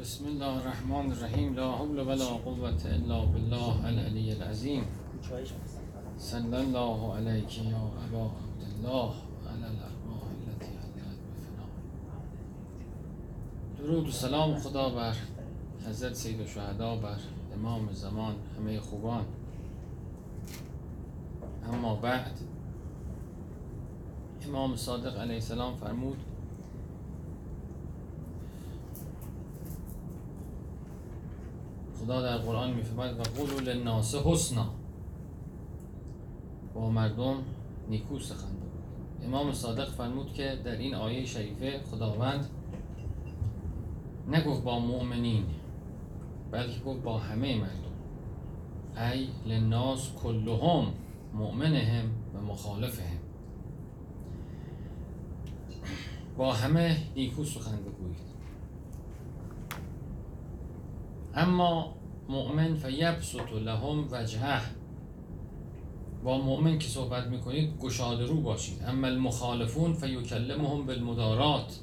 بسم الله الرحمن الرحیم لا حول ولا قوة الا بالله العلی العظیم صلی الله علیک یا ابا عبدالله علی الارواح التي حلت بفنا درود و سلام خدا بر حضرت سید و شهدا بر امام زمان همه خوبان اما بعد امام صادق علیه السلام فرمود خدا در قرآن میفرماید و قولوا للناس حسنا. با مردم نیکو سخن بگوید. امام صادق فرمود که در این آیه شریفه خداوند نگفت با مؤمنین بلکه گفت با همه مردم. ای للناس کلهم مؤمنهم و مخالفهم. با همه نیکو سخن بگویید. اما مؤمن فیبسط لهم وجهه. با مؤمن که صحبت می‌کنید گشاده رو باشید. اما المخالفون فیکلمهم بالمدارات.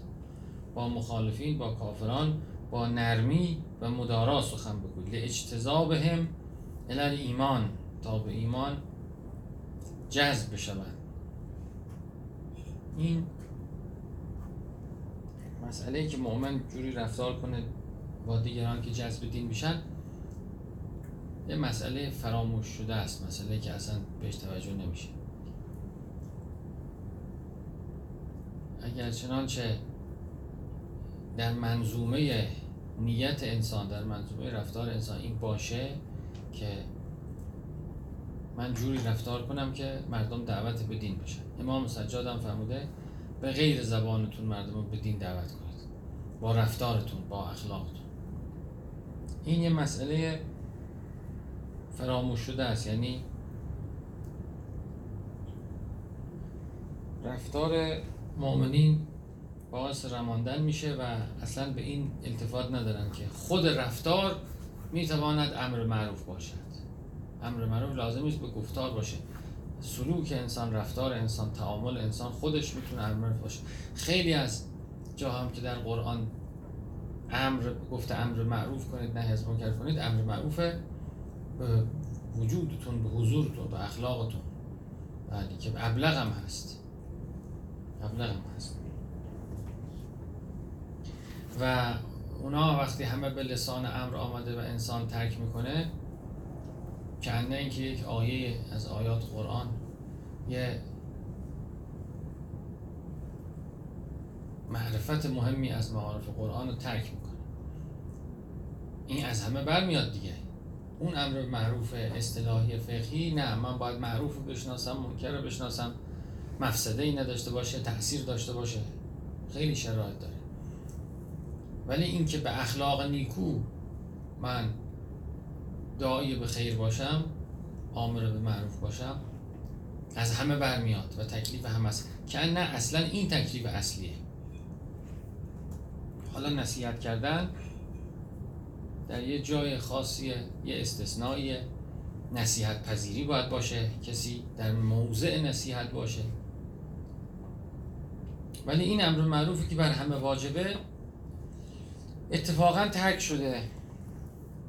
با مخالفین با کافران با نرمی و مدارا سخن بگوید لاجتذابهم الی ایمان تا به ایمان جذب بشوند. این مسئله که مؤمن جوری رفتار کنه با دیگران که جذب دین میشن یه مسئله فراموش شده است مسئله که اصلا بهش توجه نمیشه. اگر چنانچه در منظومه نیت انسان در منظومه رفتار انسان این باشه که من جوری رفتار کنم که مردم دعوت به دین بشن. امام سجاد هم فرموده به غیر زبانتون مردم به دین دعوت کنید. با رفتارتون با اخلاقتون. این یه مسئله فراموش شده است. یعنی رفتار مؤمنین باعث رماندن میشه و اصلا به این التفات ندارن که خود رفتار می‌تواند امر معروف باشد. امر معروف لازم نیست به گفتار باشه. سلوک انسان رفتار انسان تعامل انسان خودش می‌تونه امر معروف باشه. خیلی از جا هم که در قرآن امر گفته امر معروف کنید نه از منکر کنید امر معروف به وجودتون به حضورتون به اخلاقتون. بله که ابلغ هم هست. ابلغ هم هست. و اونا وقتی همه به لسان امر آمده و انسان ترک می‌کنه کنه اینکه یک آیه از آیات قرآن یه معرفت مهمی از معارف قرآن رو ترک می‌کنه. این از همه برمیاد دیگه. اون امر معروف اصطلاحی فقهی نه من باید معروف رو بشناسم منکر رو بشناسم مفسده ای نداشته باشه تاثیر داشته باشه. خیلی شرایط داره. ولی اینکه به اخلاق نیکو من دعای به خیر باشم آمر به معروف باشم از همه برمیاد و تکلیف هم است که نه اصلا این تکلیف اصلیه. حالا نصیحت کردن در یه جای خاصی یه استثنایی نصیحت پذیری باید باشه کسی در موضع نصیحت باشه. ولی این امر معروفی که بر همه واجبه. اتفاقا ترک شده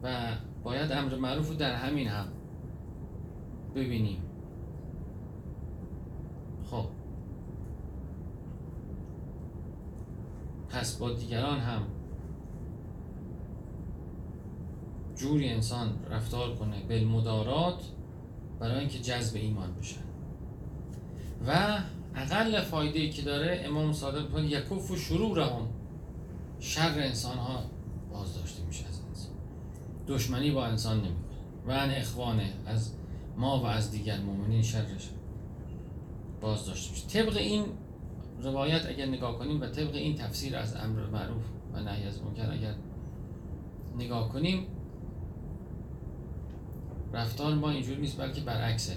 و باید امر معروف رو در همین هم ببینیم خب پس با دیگران هم جوری انسان رفتار کنه بالمدارات برای اینکه جذب ایمان بشن. و اقل فایده که داره امام صادق کنه یکف و شرور هم شر انسان ها بازداشته میشه از انسان. دشمنی با انسان نمی‌کنه. و ان اخوانه از ما و از دیگر مؤمنین شرش بازداشته میشه. طبق این روایت اگر نگاه کنیم و طبق این تفسیر از امر معروف و نهی از منکر اگر نگاه کنیم رفتار ما اینجوری نیست بلکه برعکسه.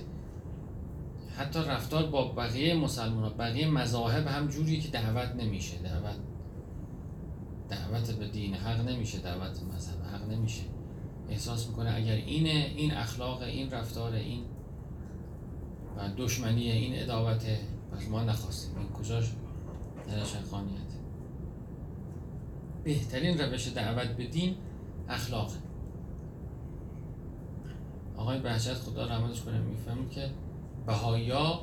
حتی رفتار با بقیه مسلمان بقیه مذاهب هم جوریه که دعوت نمیشه. دعوت دعوت به دین حق نمیشه دعوت مذهب حق نمیشه. احساس می‌کنه اگر اینه این اخلاق این رفتار این و دشمنی این اداوته پس ما نخواستیم. این کجاش در شیخانیت بهترین روش دعوت به دین اخلاقه. آقای بهجت خدا رحمتش کنه می‌فهمید که بهایا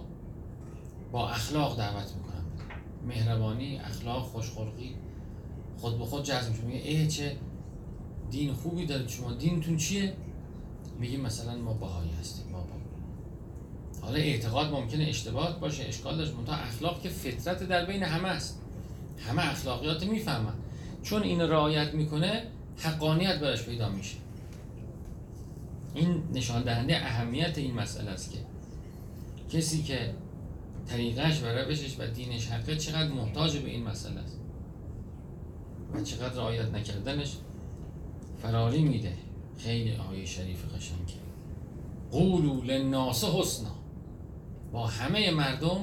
با اخلاق دعوت می‌کنن. مهربانی اخلاق خوشخلقی خود به خود جذب میشه. میگه ای چه دین خوبی دارید شما. دینتون چیه؟ میگیم مثلا ما بهایی هستیم. حالا اعتقاد ممکنه اشتباه باشه اشکال داشت. منتها اخلاق که فطرت در بین همه است. همه اخلاقیات می‌فهمن. چون این رعایت می‌کنه حقانیت براش پیدا میشه. این نشان دهنده اهمیت این مسئله است که کسی که طریقش و روشش و دینش حقه چقدر محتاج به این مسئله است؟ و چقدر رعایت نکردنش فراری میده. خیلی آیه شریف قشنگه. قولو للناس حسنا. با همه مردم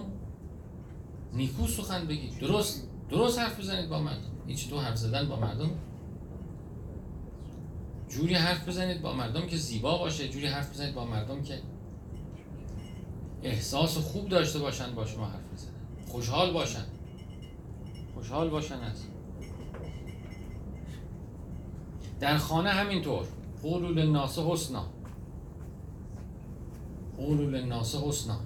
نیکو سخن بگید درست درست حرف بزنید با مردم. هیچ تو حرف زدن با مردم. جوری حرف بزنید با مردم که زیبا باشه. جوری حرف بزنید با مردم که احساس خوب داشته باشن با شما حرف بزنن. خوشحال باشن. خوشحال باشن از. در خانه همینطور. قولو للناس حسنا. قولو للناس حسنا.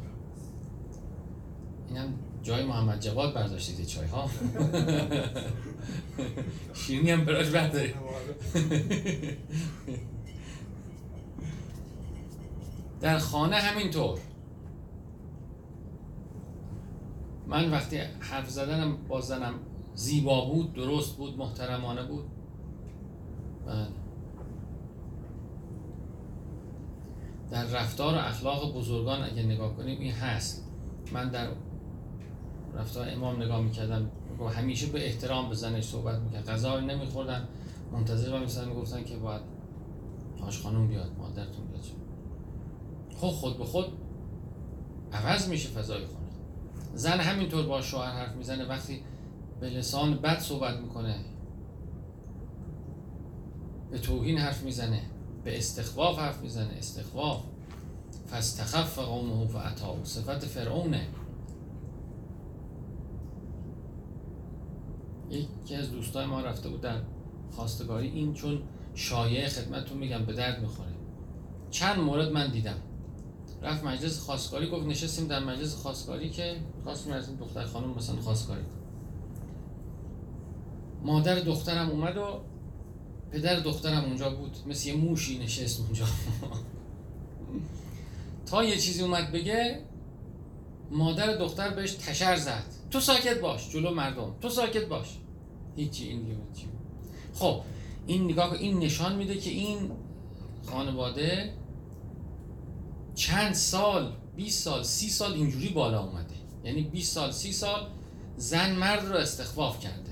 اینم جای محمد جواد برداشتید چای ها شیرینی هم براش بردارید. در خانه همینطور. من وقتی حرف زدنم با زنم زیبا بود درست بود محترمانه بود. من در رفتار و اخلاق بزرگان اگه نگاه کنیم این هست. من در رفتار امام نگاه می‌کردم همیشه به احترام به زنش صحبت می‌کرد. غذا رو نمیخوردن. منتظر و میسن می‌گفتن که باید هاش خانم بیاد مادرتون بیاد. خب خود به خود عوض میشه فضای خونه زن همینطور با شوهر حرف می‌زنه. وقتی به لسان بد صحبت می‌کنه به توهین حرف می‌زنه به استخفاف حرف می‌زنه. استخفاف فاستخف قومه و عطاو صفت فرعونه. یکی از دوستای ما رفته بود در خواستگاری این چون شایع خدمتتون میگم به درد می‌خوره. چند مورد من دیدم. رفت مجلس خواستگاری گفت نشستیم در مجلس خواستگاری که خواستیم از این دختر خانم مثلا خواستگاری مادر دخترم اومد و پدر دخترم اونجا بود. مثل یه موشی نشست اونجا. تا یه چیزی اومد بگه مادر دختر بهش تشر زد. تو ساکت باش جلو مردم. تو ساکت باش. هیچی این دیگه خب این نگاه این نشان میده که این خانواده چند سال 20 سال 30 سال اینجوری بالا اومده. یعنی 20 سال 30 سال زن مرد رو استخفاف کرده.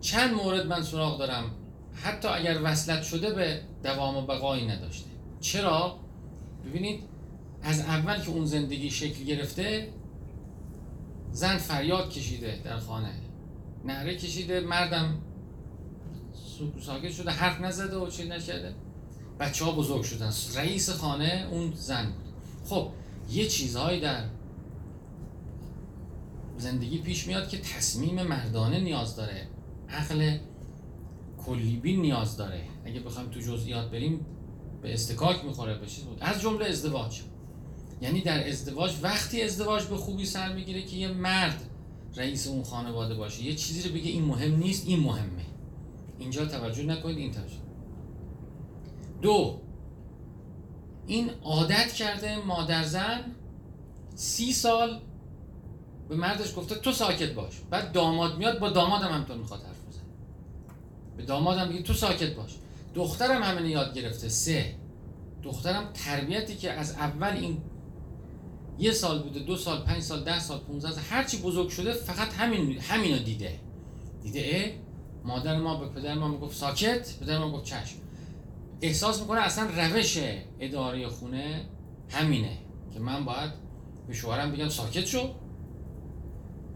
چند مورد من سراغ دارم. حتی اگر وصلت شده به دوام و بقایی نداشته. چرا؟ ببینید از اول که اون زندگی شکل گرفته زن فریاد کشیده در خانه. نهره کشیده مردم ساکت شده حرف نزده و چی نشده بچه ها بزرگ شدن. رئیس خانه اون زن بود. خب یه چیزهایی در زندگی پیش میاد که تصمیم مردانه نیاز داره. عقل کلیبی نیاز داره. اگه بخوایم تو جزئیات بریم به استکاک می‌خوره بود از جمله ازدواج. یعنی در ازدواج وقتی ازدواج به خوبی سر می‌گیره که یه مرد رئیس اون خانواده باشه یه چیزی رو بگه این مهم نیست این مهمه. اینجا توجه نکنید این توجه. دو این عادت کرده مادر زن سی سال به مردش گفته تو ساکت باش. بعد داماد میاد با دامادم همطور می‌خواد حرف بزنه. به دامادم میگه تو ساکت باش. دخترم همین یاد گرفته. سه دخترم تربیتی که از اول این یه سال بوده دو سال پنج سال ده سال 15 سال هرچی بزرگ شده فقط همین همینو دیده. دیده اه مادر ما به پدر ما می‌گفت ساکت پدر ما گفت چشم. احساس می‌کنه اصلا روش اداره خونه همینه که من باید به شوهرم بگم ساکت شو.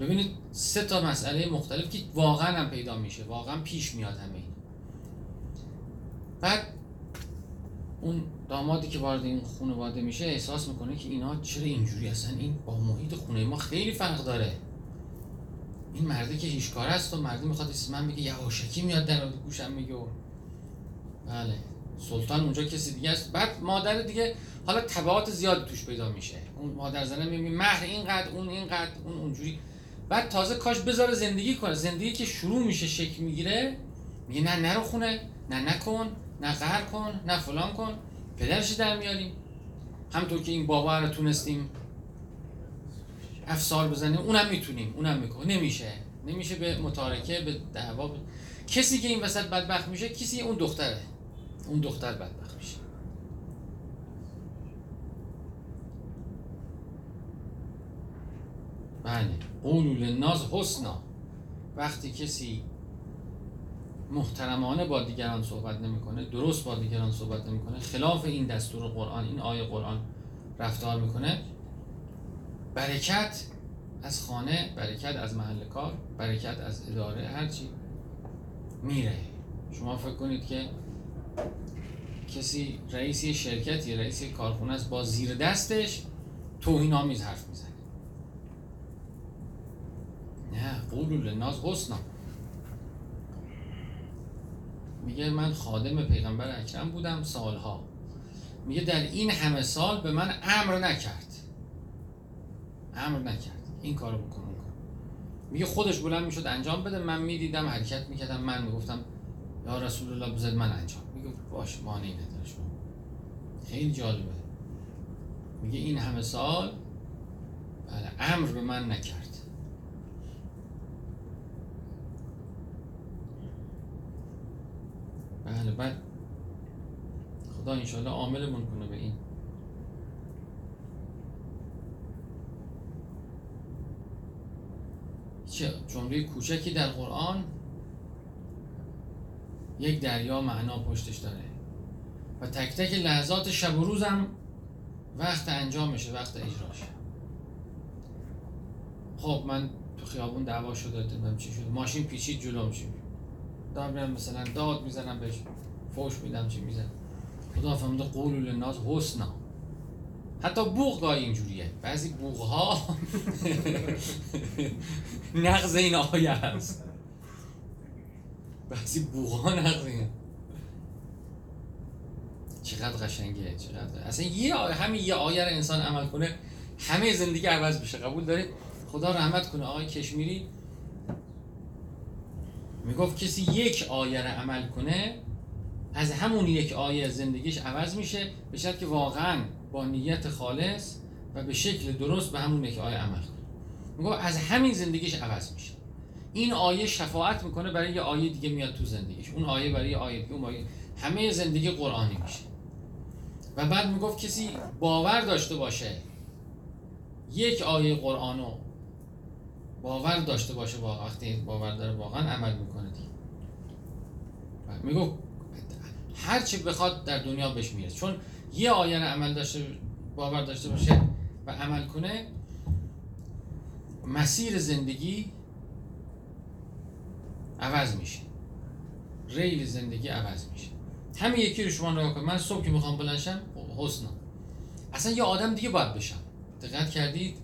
ببینید سه تا مسئله مختلف که واقعا هم پیدا میشه واقعا پیش میاد همه این بعد اون دامادی که وارد این خانواده میشه احساس می‌کنه که اینا چرا اینجوری هستن؟ این با محیط خونه ما خیلی فرق داره. این مرده که هیچ کار است و مرده می‌خواد اسم من بگه یواشکی میاد در گوشم میگه بله. سلطان اونجا کسی دیگه است. بعد مادر دیگه حالا تبعات زیاد توش پیدا میشه. اون مادر زنه می‌بینی مهر اینقدر اون اینقدر اون اونجوری. بعد تازه کاش بذاره زندگی کنه. زندگی که شروع میشه شکل می‌گیره میگه نه نرو خونه نه نکن. نه قهر کن نه فلان کن پدرش در میاریم. همطور که این بابا رو تونستیم افسار بزنیم اونم می‌تونیم اونم می‌کنه نمیشه نمیشه به متارکه به دعوا کسی که این وسط بدبخت میشه کسی اون دختره. اون دختر بدبخت میشه. بله. قولو للناس حسنا. وقتی کسی محترمانه با دیگران صحبت نمی‌کنه درست با دیگران صحبت نمی‌کنه. خلاف این دستور قرآن این آیه قرآن رفتار می‌کنه. برکت از خانه برکت از محل کار برکت از اداره هرچی میره. شما فکر کنید که کسی رئیسی شرکتی رئیسی کارخونه است با زیر دستش توهین آمیز حرف می‌زنه. نه قولو للناس حسنا. میگه من خادم پیغمبر اکرم بودم سالها. میگه در این همه سال به من امر نکرد. امر نکرد. این کارو بکن اون میگه خودش بلند می‌شد انجام بده. من می‌دیدم حرکت می‌کردم. من می‌گفتم یا رسول الله بزد من انجام. میگه باش مانعی نداره شما. خیلی جالبه. میگه این همه سال بله امر به من نکرد. بله بعد خدا انشالله عاملمون کنه به این. چه؟ جمله کوچکی در قرآن یک دریا معنا پشتش داره. و تک تک لحظات شب و روزم وقت انجامشه وقت اجراشه خب من تو خیابون دعوا شده دیدم چی شد ماشین پیچید جلوم چی دارم مثلا داد می‌زنم بهش. فوش میدم چی می‌زنم. خدا فهمده قول للناس حسنا. حتی بوغ گاهی اینجوریه. بعضی بوغ ها نقض این آیه هست بعضی بوغ ها نقض این. چقدر قشنگه چقدر. اصلا یه آیه همین یه آیه رو انسان عمل کنه همه زندگی عوض بشه. قبول دارید؟ خدا رحمت کنه. آقای کشمیری می‌گفت کسی یک آیه رو عمل کنه از همون یک آیه زندگیش عوض میشه به شرط که واقعا با نیت خالص و به شکل درست به همون یک آیه عمل کنه. میگه از همین زندگیش عوض میشه. این آیه شفاعت می‌کنه برای یه آیه دیگه میاد تو زندگیش. اون آیه برای آیه دیگه اون آیه. همه زندگی قرآنی میشه. و بعد می‌گفت کسی باور داشته باشه یک آیه قرآنو باور داشته باشه با وقتی باور داره واقعا عمل می‌کنه دیگه. می‌گفت هر چی بخواد در دنیا بهش می‌رسه. چون یه آیه عمل داشته باور داشته باشه و عمل کنه مسیر زندگی عوض میشه. ریل زندگی عوض میشه. همین یکی رو شما نگاه کنید من صبح که می‌خوام بلنشم حسنا اصلا یه آدم دیگه باید بشم. دقت کردید؟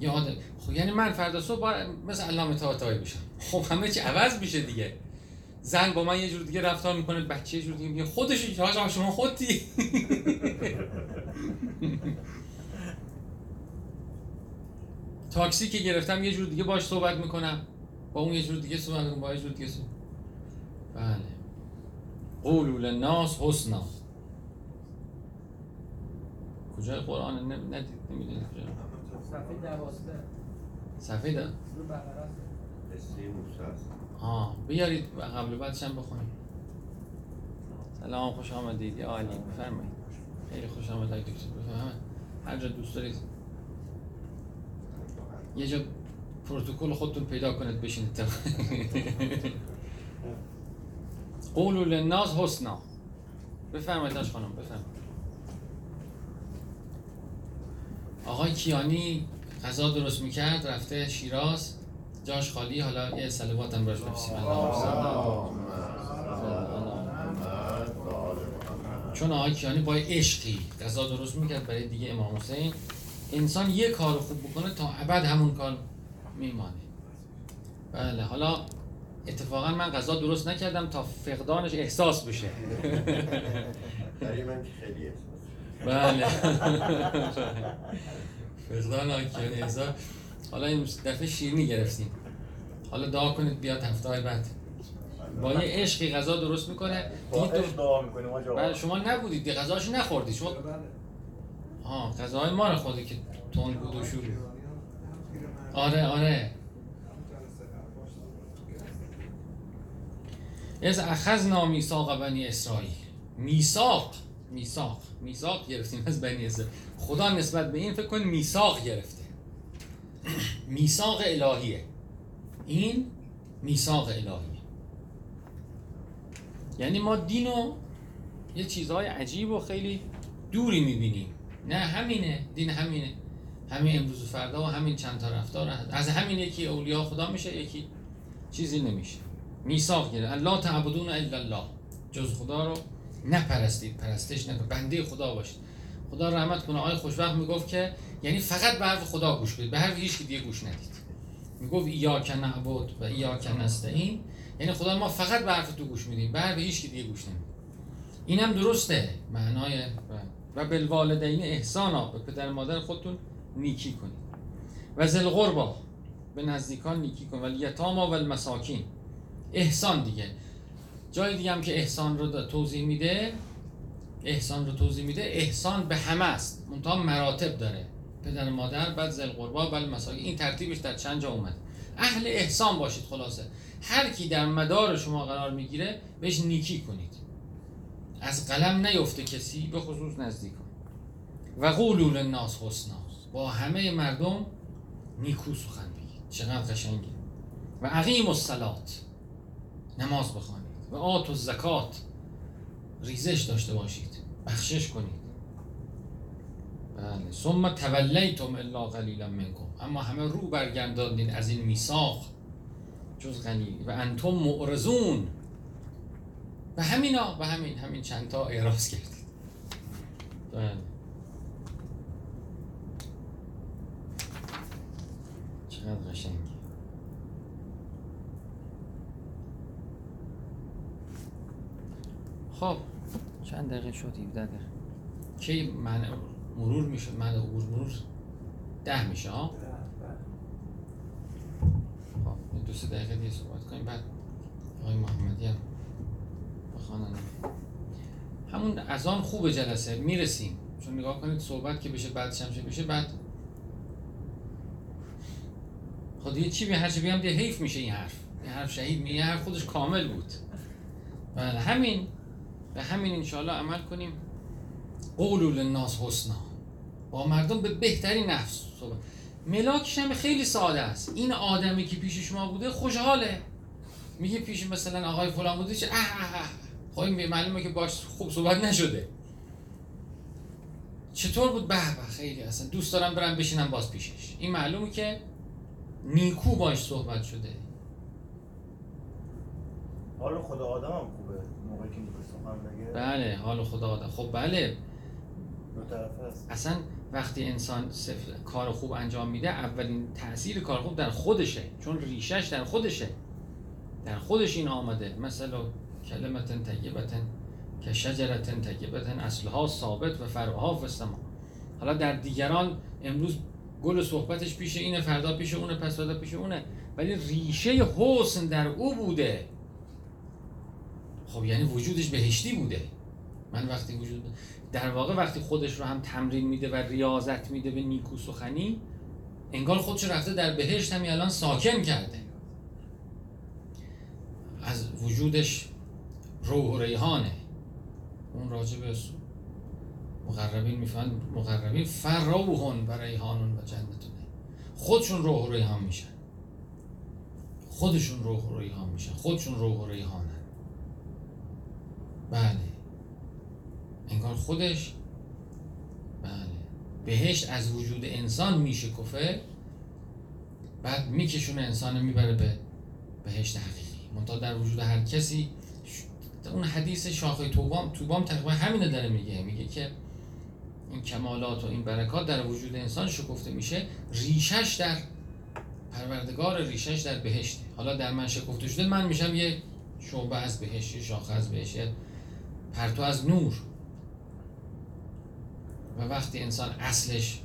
یه آدم خب یعنی من فردا صبح باید مثل علامه طاطایی بشم. خب همه چی عوض میشه دیگه. زن با من یه جور دیگه رفتار می‌کنه بچه یه جور دیگه میگه خودش شما خودی تاکسی که گرفتم یه جور دیگه باش صحبت می‌کنم. با اون یه جور دیگه صحبت می‌کنم با یه جور دیگه صحبت بله. قولوا للناس حسنا. کجای قرآن؟ ندید نمی‌دونید کجا. صفحه دوازده. صفحه ده رو بقره آه بیارید قبل بعدش هم بخونیم. سلام خوش آمدید. یا عالی بفرمایید. خیلی خوش آمدید دکتر. بفرمایید. هر جا دوست دارید. یه جا پروتکل خودتون پیدا کنید بشینید. قولوا للناس حسنا. بفرمایید داش خانم بفرمایید. آقای کیانی غذا درست می‌کرد رفته شیراز. جاش خالی حالا یه سلوات هم براش بفرستیم چون آقای کیانی با عشقی غذا درست می‌کرد برای دیگه امام حسین. انسان یه کار خوب بکنه تا ابد همون کار میمانه. بله حالا اتفاقا من غذا درست نکردم تا فقدانش احساس بشه. برای من که خیلی احساس. بله. فقدان آکیان احساس. حالا این دفعه شیرینی گرفتیم. حالا دعا کنید بیاد هفته های بعد. با یه عشقی غذا درست می‌کنه. با عشق دعا می‌کنیم بله شما نبودید. دی غذاش نخوردی. شما ها غذاهای ما رو خورده که تون بود و شروع آره آره. از اخذنا میثاق بنی اسرائیل. میثاق میثاق میثاق گرفتیم از بنی اسرائیل. خدا نسبت به این فکر کن میثاق گرفته. میثاق الهیه. این میثاق الهیه. یعنی ما دینو یه چیزهای عجیب و خیلی دوری می‌بینیم. نه همینه دین همینه. همین امروز و فردا و همین چند تا رفتار. از همین یکی اولیاء خدا میشه یکی چیزی نمیشه. میثاق گیره الله تعبدون الا الله. جز خدا رو نپرستید. پرستش نکن. بنده خدا باشید. خدا رحمت کنه. آقای خوشبخت می‌گفت که یعنی فقط به حرف خدا گوش بدید به حرف هیچ دیگه گوش ندید. می‌گفت ایاک نعبد و ایاک نستعین. یعنی خدا ما فقط به حرف تو گوش میدیم به حرف هیچ دیگه گوش نمیدیم. اینم درسته. معنای و بالوالدین احسانا به پدر مادر خودتون نیکی کنید. و ذل قربا به نزدیکان نیکی کن ولی یتاما و المساکین. احسان دیگه. جای دیگه هم که احسان رو توضیح میده احسان رو توضیح میده احسان به همه است. منتها مراتب داره. پدر و مادر بعد ذل قربا و المساکین این ترتیبش در چند جا اومد اهل احسان باشید خلاصه. هر کی در مدار شما قرار می‌گیره بهش نیکی کنید. از قلم نیفته کسی به خصوص نزدیکان. و قولوا للناس حسنا. با همه مردم نیکو سخن بگید. چقدر قشنگه. و عقیم الصلات. نماز بخوانید. و آت و زکات ریزش داشته باشید. بخشش کنید. بله. ثم تولیتم الا قلیلا منکم. اما همه رو برگرداندید از این میثاق. جز قلیل و انتم معرضون و همینا و همین همین چند تا اعراض کردید. بله. چقدر قشنگی خب. چند دقیقه شد؟ 17 دقیقه. کی من مرور میشه من عبور مرور ده میشه ها خب یه دو سه دقیقه دیگه صحبت کنیم. بعد آقای محمدی هم بخوانن همون از آن خوب جلسه می‌رسیم. چون نگاه کنید صحبت که بشه بعد شمشه بشه بعد خب دیگه چی به هر چی بگم دیگه حیف میشه این حرف. این حرف شهید میگه حرف خودش کامل بود. بله همین. به همین انشاءالله عمل کنیم. قولوا للناس حسنا. با مردم به بهترین نفس صحبت. ملاکش هم خیلی ساده است. این آدمی که پیش شما بوده خوشحاله. میگه پیش مثلا آقای فلان بوده چه اه اه اه. خب این معلومه که باش خوب صحبت نشده. چطور بود؟ به به خیلی اصلا. دوست دارم برم بشینم باز پیشش. این معلومه که نیکو باش صحبت شده. حال خدا آدم هم خوبه. موقعی که نیکو بگه. بله حال خدا آدم. خب بله. اصلا وقتی انسان کار خوب انجام میده اولین تاثیر کار خوب در خودشه. چون ریشش در خودشه. در خودش این آمده مثلا کلمت طیبت که شجرت طیبت اصلها ثابت و فرعها السما حالا در دیگران امروز گل صحبتش پیش اینه فردا پیش اونه پس فردا پیش اونه. ولی ریشه حسن در او بوده. خب یعنی وجودش بهشتی بوده. من وقتی وجود در واقع وقتی خودش رو هم تمرین میده و ریاضت میده به نیکو سخنی انگار خودش رفته در بهشت همین الان ساکن کرده. از وجودش روح و ریحانه. اون راجع به مقربین می‌فهمن مقربین فروحون و ریحانون و جنتونه. خودشون روح و ریحان میشن. خودشون روح و ریحان میشن. خودشون روح و ریحانن. بله. انگار خودش بله. بهشت از وجود انسان میشکفه بعد میکشونه انسان می‌بره به بهشت حقیقی. منتها در وجود هر کسی اون حدیث شاخه توبام توبام تقریبا همینو داره میگه. میگه که این کمالات و این برکات در وجود انسان شکفته میشه. ریشش در پروردگار ریشش در بهشته حالا در من شکفته شده من میشم یه شعبه از بهش یه شاخه از بهش یه پرتو از نور. و وقتی انسان اصلش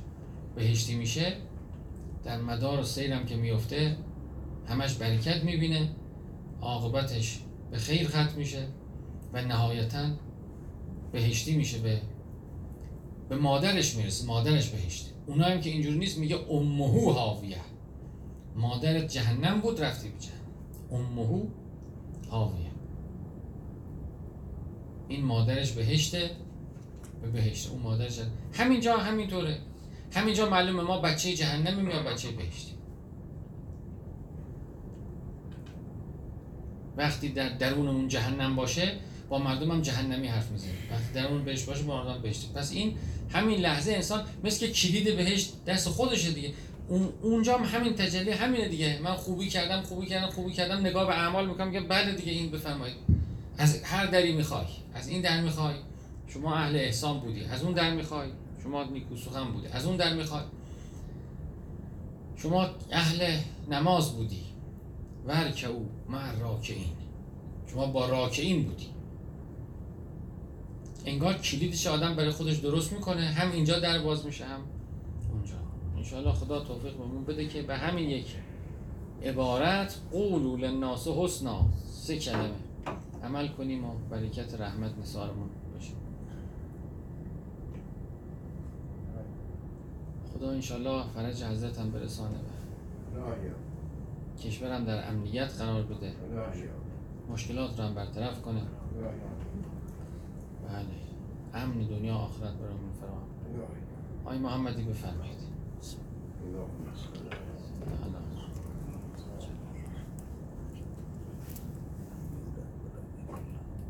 بهشتی میشه در مدار و سیرم که میفته همش برکت می‌بینه عاقبتش به خیر ختم میشه و نهایتا بهشتی میشه به به مادرش می‌رسه مادرش بهشتی اونا هم که اینجوری نیست میگه امهو هاویه مادرت جهنم بود رفتی به جهنم. امهو هاویه این مادرش بهشته به بهشت اون مادرش جهنم. همینجا همینطوره. همینجا معلومه ما بچه جهنمیم یا بچه بهشتی وقتی در درونمون جهنم باشه با مردم هم جهنمی حرف می‌زنیم وقتی درون بهش باشه با مردم بهشتی پس این همین لحظه انسان مثل که کلید بهشت دست خودشه دیگه. اون اونجا هم همین تجلی همینه دیگه. من خوبی کردم خوبی کردم خوبی کردم نگاه به اعمال می‌کنم که بعد دیگه این بفرمایید. از هر دری می‌خوای. از این در می‌خوای. شما اهل احسان بودی. از اون در می‌خوای. شما نیکو سخن بودی. از اون در می‌خوای. شما اهل نماز بودی. ورکعو مع راکعین. شما با راکعین بودی. انگار کلیدش آدم برای خودش درست می‌کنه. هم اینجا در باز میشه هم اونجا. انشاءالله خدا توفیق بهمون بده که به همین یک عبارت قولوا للناس حسنا. سه کلمه. عمل کنیم و برکت رحمت نثارمون بشه خدا انشاءالله فرج حضرت هم برسانه به. کشورم در امنیت قرار بده. مشکلات رو هم برطرف کنه. بله. امن دنیا آخرت برامون فراهم. آی محمدی بفرمایید.